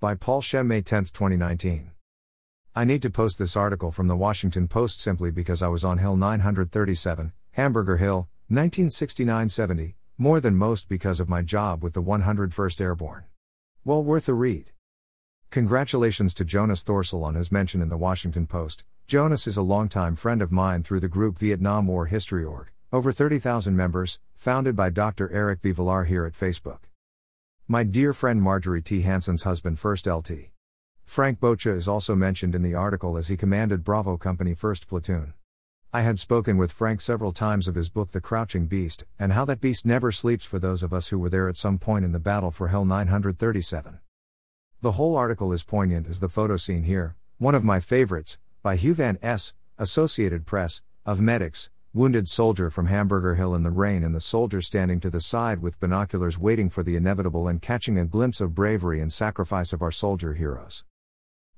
by Paul Schemm, May 10, 2019. I need to post this article from the Washington Post simply because I was on Hill 937, Hamburger Hill, 1969 70, more than most because of my job with the 101st Airborne. Well worth a read. Congratulations to Jonas Thorsell on his mention in the Washington Post. Jonas is a longtime friend of mine through the group Vietnam War History Org, over 30,000 members, founded by Dr. Eric B. Villar here at Facebook. My dear friend Marjorie T. Hansen's husband, First LT. Frank Boccia is also mentioned in the article as he commanded Bravo Company 1st Platoon. I had spoken with Frank several times of his book The Crouching Beast, and how that beast never sleeps for those of us who were there at some point in the battle for Hill 937. The whole article is poignant as the photo seen here, one of my favorites, by Hugh Van Es., Associated Press, of medics, wounded soldier from Hamburger Hill in the rain and the soldier standing to the side with binoculars waiting for the inevitable and catching a glimpse of bravery and sacrifice of our soldier heroes.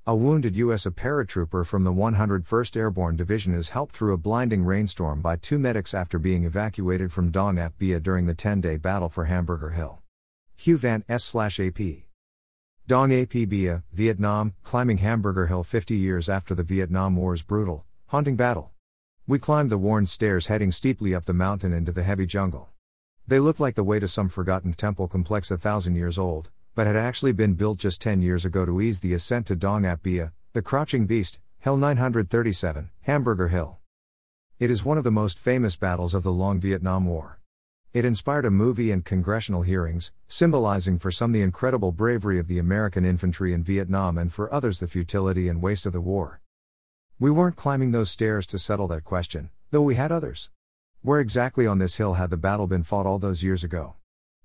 A wounded U.S. paratrooper from the 101st Airborne Division is helped through a blinding rainstorm by two medics after being evacuated from Dong Ap Bia during the 10 day battle for Hamburger Hill. Hugh Van Es. AP. Dong Ap Bia, Vietnam, climbing Hamburger Hill 50 years after the Vietnam War's brutal, haunting battle. We climbed the worn stairs heading steeply up the mountain into the heavy jungle. They looked like the way to some forgotten temple complex a thousand years old, but had actually been built just 10 years ago to ease the ascent to Dong Ap Bia, the Crouching Beast, Hill 937, Hamburger Hill. It is one of the most famous battles of the long Vietnam War. It inspired a movie and congressional hearings, symbolizing for some the incredible bravery of the American infantry in Vietnam and for others the futility and waste of the war. We weren't climbing those stairs to settle that question, though we had others. Where exactly on this hill had the battle been fought all those years ago?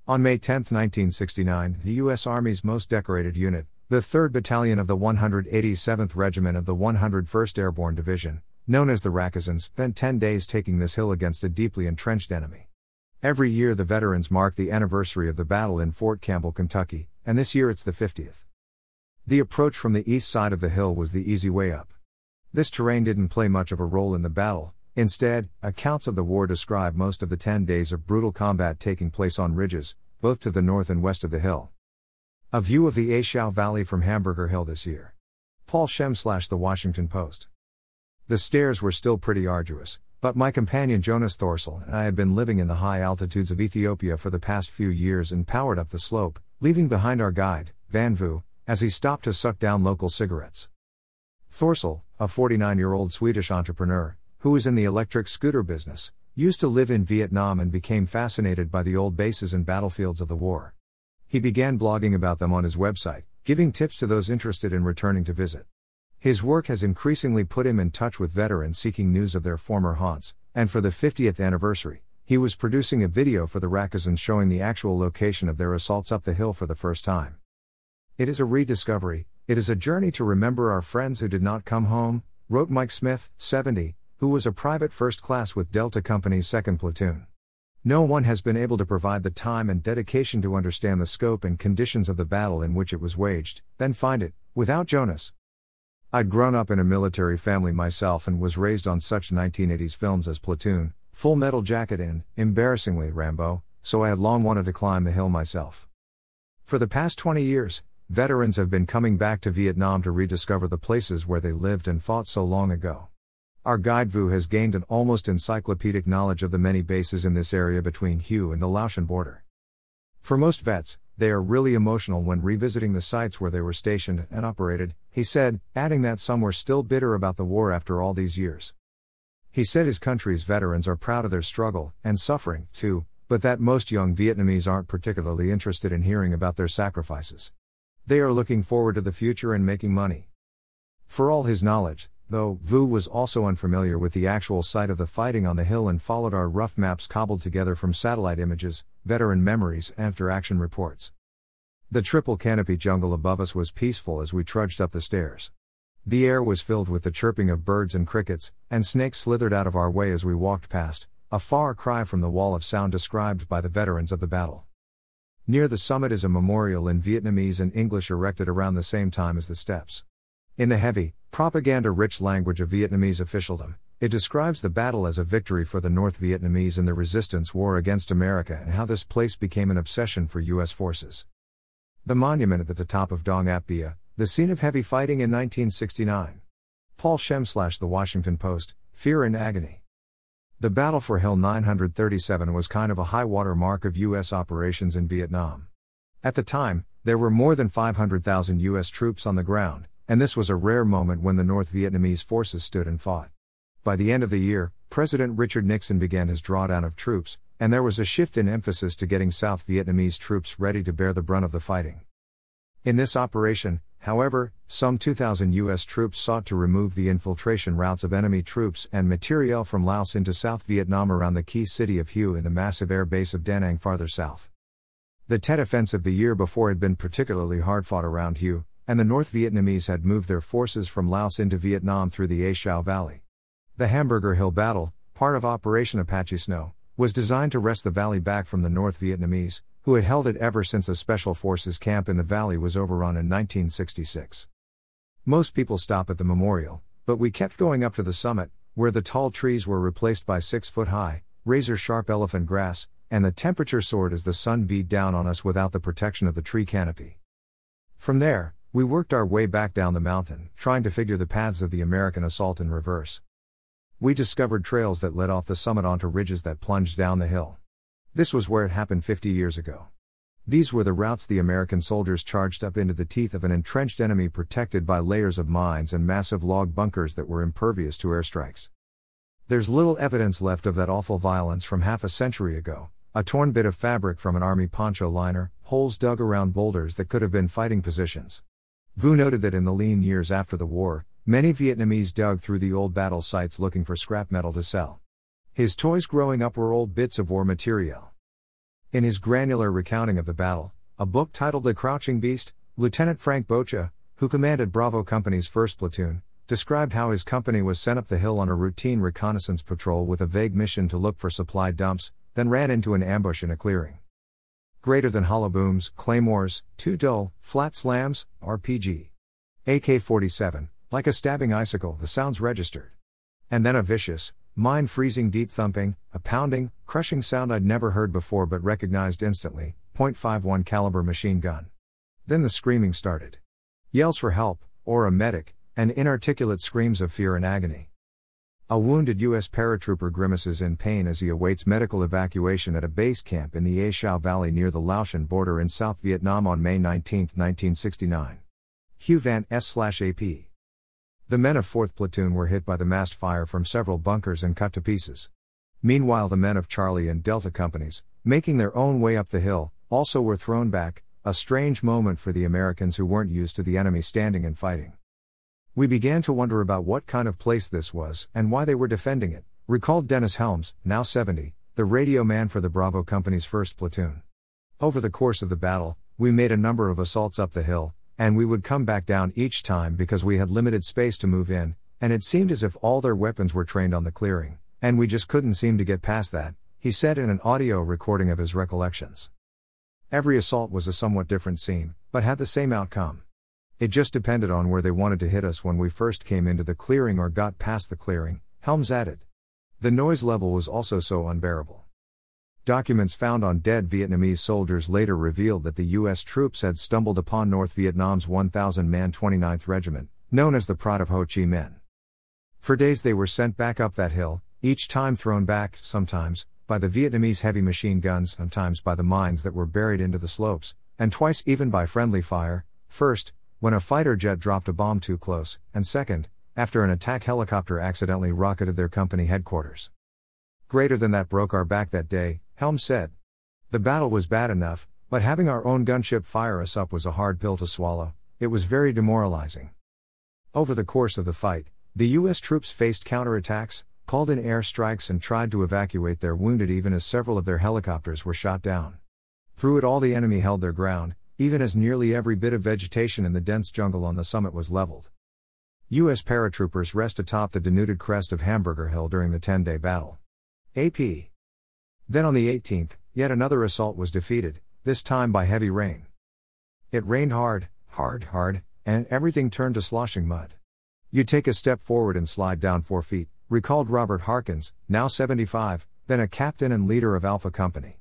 On May 10, 1969, the U.S. Army's most decorated unit, the 3rd Battalion of the 187th Regiment of the 101st Airborne Division, known as the Rakkasans, spent 10 days taking this hill against a deeply entrenched enemy. Every year, the veterans mark the anniversary of the battle in Fort Campbell, Kentucky, and this year it's the 50th. The approach from the east side of the hill was the easy way up. This terrain didn't play much of a role in the battle, instead, accounts of the war describe most of the 10 days of brutal combat taking place on ridges, both to the north and west of the hill. A view of the A Valley from Hamburger Hill this year. Paul Schemm slash The Washington Post. The stairs were still pretty arduous, but my companion Jonas Thorsell and I had been living in the high altitudes of Ethiopia for the past few years and powered up the slope, leaving behind our guide, Van Vu, as he stopped to suck down local cigarettes. Thorsell, a 49 year old Swedish entrepreneur, who is in the electric scooter business, used to live in Vietnam and became fascinated by the old bases and battlefields of the war. He began blogging about them on his website, giving tips to those interested in returning to visit. His work has increasingly put him in touch with veterans seeking news of their former haunts, and for the 50th anniversary, he was producing a video for the Rakkasans showing the actual location of their assaults up the hill for the first time. It is a rediscovery, it is a journey to remember our friends who did not come home, wrote Mike Smith, 70, who was a private first class with Delta Company's 2nd Platoon. No one has been able to provide the time and dedication to understand the scope and conditions of the battle in which it was waged, then find it, without Jonas. I'd grown up in a military family myself and was raised on such 1980s films as Platoon, Full Metal Jacket, and, embarrassingly, Rambo, so I had long wanted to climb the hill myself. For the past 20 years, veterans have been coming back to Vietnam to rediscover the places where they lived and fought so long ago. Our guide Vu has gained an almost encyclopedic knowledge of the many bases in this area between Hue and the Laotian border. For most vets, they are really emotional when revisiting the sites where they were stationed and operated, he said, adding that some were still bitter about the war after all these years. He said his country's veterans are proud of their struggle and suffering, too, but that most young Vietnamese aren't particularly interested in hearing about their sacrifices. They are looking forward to the future and making money. For all his knowledge, though, Vu was also unfamiliar with the actual site of the fighting on the hill and followed our rough maps cobbled together from satellite images, veteran memories, and after action reports. The triple canopy jungle above us was peaceful as we trudged up the stairs. The air was filled with the chirping of birds and crickets, and snakes slithered out of our way as we walked past, a far cry from the wall of sound described by the veterans of the battle. Near the summit is a memorial in Vietnamese and English erected around the same time as the steps. In the heavy, propaganda rich language of Vietnamese officialdom, it describes the battle as a victory for the North Vietnamese in the resistance war against America and how this place became an obsession for U.S. forces. The monument at the top of Dong Ap Bia, the scene of heavy fighting in 1969. Paul Schemm slash The Washington Post, Fear and Agony. The battle for Hill 937 was kind of a high water mark of U.S. operations in Vietnam. At the time, there were more than 500,000 U.S. troops on the ground, and this was a rare moment when the North Vietnamese forces stood and fought. By the end of the year, President Richard Nixon began his drawdown of troops, and there was a shift in emphasis to getting South Vietnamese troops ready to bear the brunt of the fighting. In this operation, However, some 2,000 U.S. troops sought to remove the infiltration routes of enemy troops and materiel from Laos into South Vietnam around the key city of Hue and the massive air base of Da Nang farther south. The Tet Offensive of the year before had been particularly hard fought around Hue, and the North Vietnamese had moved their forces from Laos into Vietnam through the A Shau Valley. The Hamburger Hill Battle, part of Operation Apache Snow, was designed to wrest the valley back from the North Vietnamese, who had held it ever since a Special Forces camp in the valley was overrun in 1966. Most people stop at the memorial, but we kept going up to the summit, where the tall trees were replaced by six foot high, razor sharp elephant grass, and the temperature soared as the sun beat down on us without the protection of the tree canopy. From there, we worked our way back down the mountain, trying to figure the paths of the American assault in reverse. We discovered trails that led off the summit onto ridges that plunged down the hill. This was where it happened 50 years ago. These were the routes the American soldiers charged up into the teeth of an entrenched enemy protected by layers of mines and massive log bunkers that were impervious to airstrikes. There's little evidence left of that awful violence from half a century ago a torn bit of fabric from an army poncho liner, holes dug around boulders that could have been fighting positions. Vu noted that in the lean years after the war, many Vietnamese dug through the old battle sites looking for scrap metal to sell. His toys growing up were old bits of war material. In his granular recounting of the battle, a book titled The Crouching Beast, Lieutenant Frank Boccia, who commanded Bravo Company's 1st Platoon, described how his company was sent up the hill on a routine reconnaissance patrol with a vague mission to look for supply dumps, then ran into an ambush in a clearing. Greater than hollow booms, claymores, two dull, flat slams, RPG. AK 47, like a stabbing icicle, the sounds registered. And then a vicious, Mind freezing deep thumping, a pounding, crushing sound I'd never heard before but recognized instantly, .51 caliber machine gun. Then the screaming started. Yells for help, or a medic, and inarticulate screams of fear and agony. A wounded U.S. paratrooper grimaces in pain as he awaits medical evacuation at a base camp in the A Shau Valley near the Laotian border in South Vietnam on May 19, 1969. Hugh Van Es/AP. The men of 4th Platoon were hit by the massed fire from several bunkers and cut to pieces. Meanwhile, the men of Charlie and Delta companies, making their own way up the hill, also were thrown back, a strange moment for the Americans who weren't used to the enemy standing and fighting. We began to wonder about what kind of place this was and why they were defending it, recalled Dennis Helms, now 70, the radio man for the Bravo Company's 1st Platoon. Over the course of the battle, we made a number of assaults up the hill, and we would come back down each time because we had limited space to move in, and it seemed as if all their weapons were trained on the clearing, and we just couldn't seem to get past that, he said in an audio recording of his recollections. Every assault was a somewhat different scene, but had the same outcome. It just depended on where they wanted to hit us when we first came into the clearing or got past the clearing, Helms added. The noise level was also so unbearable. Documents found on dead Vietnamese soldiers later revealed that the U.S. troops had stumbled upon North Vietnam's 1,000 man 29th Regiment, known as the Pride of Ho Chi Minh. For days they were sent back up that hill, each time thrown back, sometimes, by the Vietnamese heavy machine guns, sometimes by the mines that were buried into the slopes, and twice even by friendly fire, first, when a fighter jet dropped a bomb too close, and second, after an attack helicopter accidentally rocketed their company headquarters. Greater than that broke our back that day, Helm said. The battle was bad enough, but having our own gunship fire us up was a hard pill to swallow, it was very demoralizing. Over the course of the fight, the U.S. troops faced counterattacks, called in air strikes, and tried to evacuate their wounded even as several of their helicopters were shot down. Through it all, the enemy held their ground, even as nearly every bit of vegetation in the dense jungle on the summit was leveled. U.S. paratroopers rest atop the denuded crest of Hamburger Hill during the 10 day battle. AP then on the 18th, yet another assault was defeated, this time by heavy rain. It rained hard, hard, hard, and everything turned to sloshing mud. You'd take a step forward and slide down four feet, recalled Robert Harkins, now 75, then a captain and leader of Alpha Company.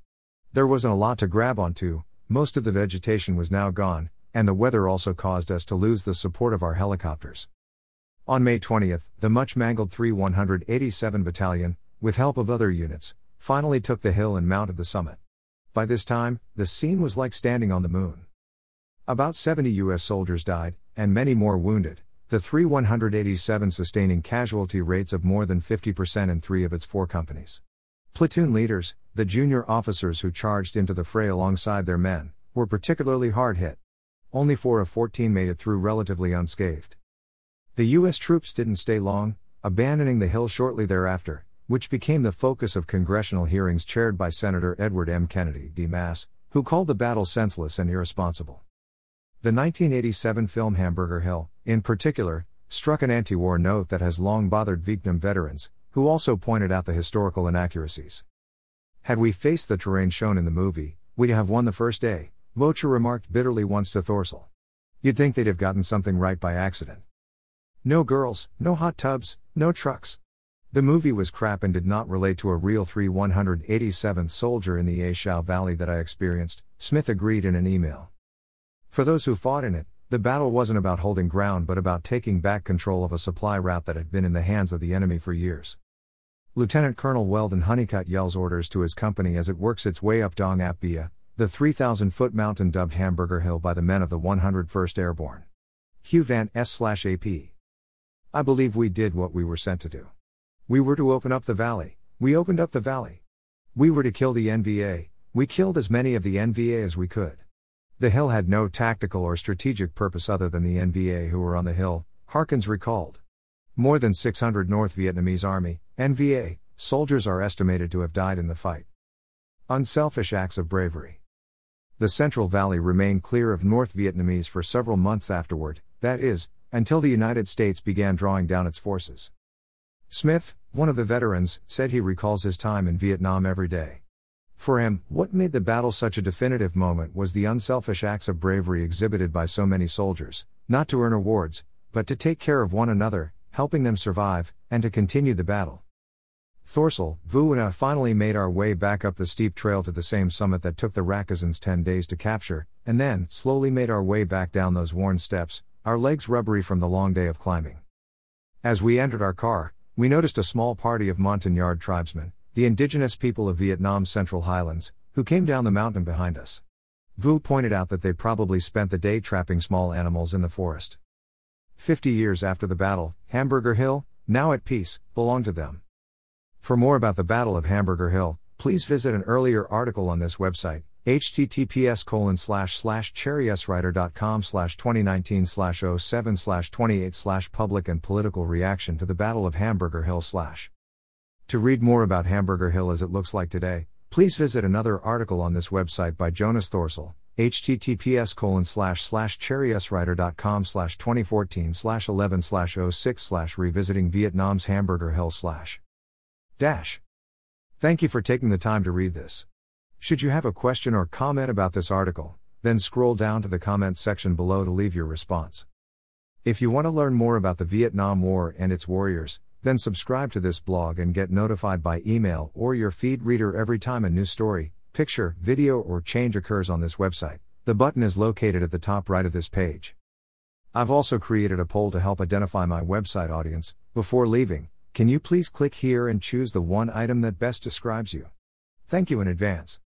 There wasn't a lot to grab onto, most of the vegetation was now gone, and the weather also caused us to lose the support of our helicopters. On May 20th, the much mangled 3 187 Battalion, with help of other units, finally took the hill and mounted the summit. By this time, the scene was like standing on the moon. About 70 U.S. soldiers died, and many more wounded, the 3 187 sustaining casualty rates of more than 50% in three of its four companies. Platoon leaders, the junior officers who charged into the fray alongside their men, were particularly hard hit. Only 4 of 14 made it through relatively unscathed. The U.S. troops didn't stay long, abandoning the hill shortly thereafter, which became the focus of congressional hearings chaired by Senator Edward M. Kennedy, D. Mass., who called the battle senseless and irresponsible. The 1987 film Hamburger Hill, in particular, struck an anti war note that has long bothered Vietnam veterans, who also pointed out the historical inaccuracies. Had we faced the terrain shown in the movie, we'd have won the first day, Voelcher remarked bitterly once to Thorsell. You'd think they'd have gotten something right by accident. No girls, no hot tubs, no trucks. The movie was crap and did not relate to a real 3 187th soldier in the A Valley that I experienced, Smith agreed in an email. For those who fought in it, the battle wasn't about holding ground but about taking back control of a supply route that had been in the hands of the enemy for years. Lieutenant Colonel Weldon Honeycutt yells orders to his company as it works its way up Dong Ap Bia, the 3,000 foot mountain dubbed Hamburger Hill by the men of the 101st Airborne. Hugh Van Es. AP. I believe we did what we were sent to do. We were to open up the valley, we opened up the valley. We were to kill the NVA, we killed as many of the NVA as we could. The hill had no tactical or strategic purpose other than the NVA who were on the hill, Harkins recalled. More than 600 North Vietnamese Army, NVA, soldiers are estimated to have died in the fight. Unselfish acts of bravery. The Central Valley remained clear of North Vietnamese for several months afterward, that is, until the United States began drawing down its forces. Smith, one of the veterans, said he recalls his time in Vietnam every day. For him, what made the battle such a definitive moment was the unselfish acts of bravery exhibited by so many soldiers, not to earn awards, but to take care of one another, helping them survive, and to continue the battle. Thorsell, Vu and I finally made our way back up the steep trail to the same summit that took the Rakkasans 10 days to capture, and then slowly made our way back down those worn steps, our legs rubbery from the long day of climbing. As we entered our car, we noticed a small party of Montagnard tribesmen, the indigenous people of Vietnam's Central Highlands, who came down the mountain behind us. Vu pointed out that they probably spent the day trapping small animals in the forest. Fifty years after the battle, Hamburger Hill, now at peace, belonged to them. For more about the Battle of Hamburger Hill, please visit an earlier article on this website, https colon slash slash cherrieswriter.com slash 2019 slash 07 slash 28 slash public and political reaction to the Battle of Hamburger Hill slash. To read more about Hamburger Hill as it looks like today, please visit another article on this website by Jonas Thorsell, https colon slash slash cherrieswriter.com slash 2014 slash 11 slash 06 slash revisiting Vietnam's Hamburger Hill slash dash. Thank you for taking the time to read this. Should you have a question or comment about this article, then scroll down to the comments section below to leave your response. If you want to learn more about the Vietnam War and its warriors, then subscribe to this blog and get notified by email or your feed reader every time a new story, picture, video, or change occurs on this website. The button is located at the top right of this page. I've also created a poll to help identify my website audience. Before leaving, can you please click here and choose the one item that best describes you? Thank you in advance.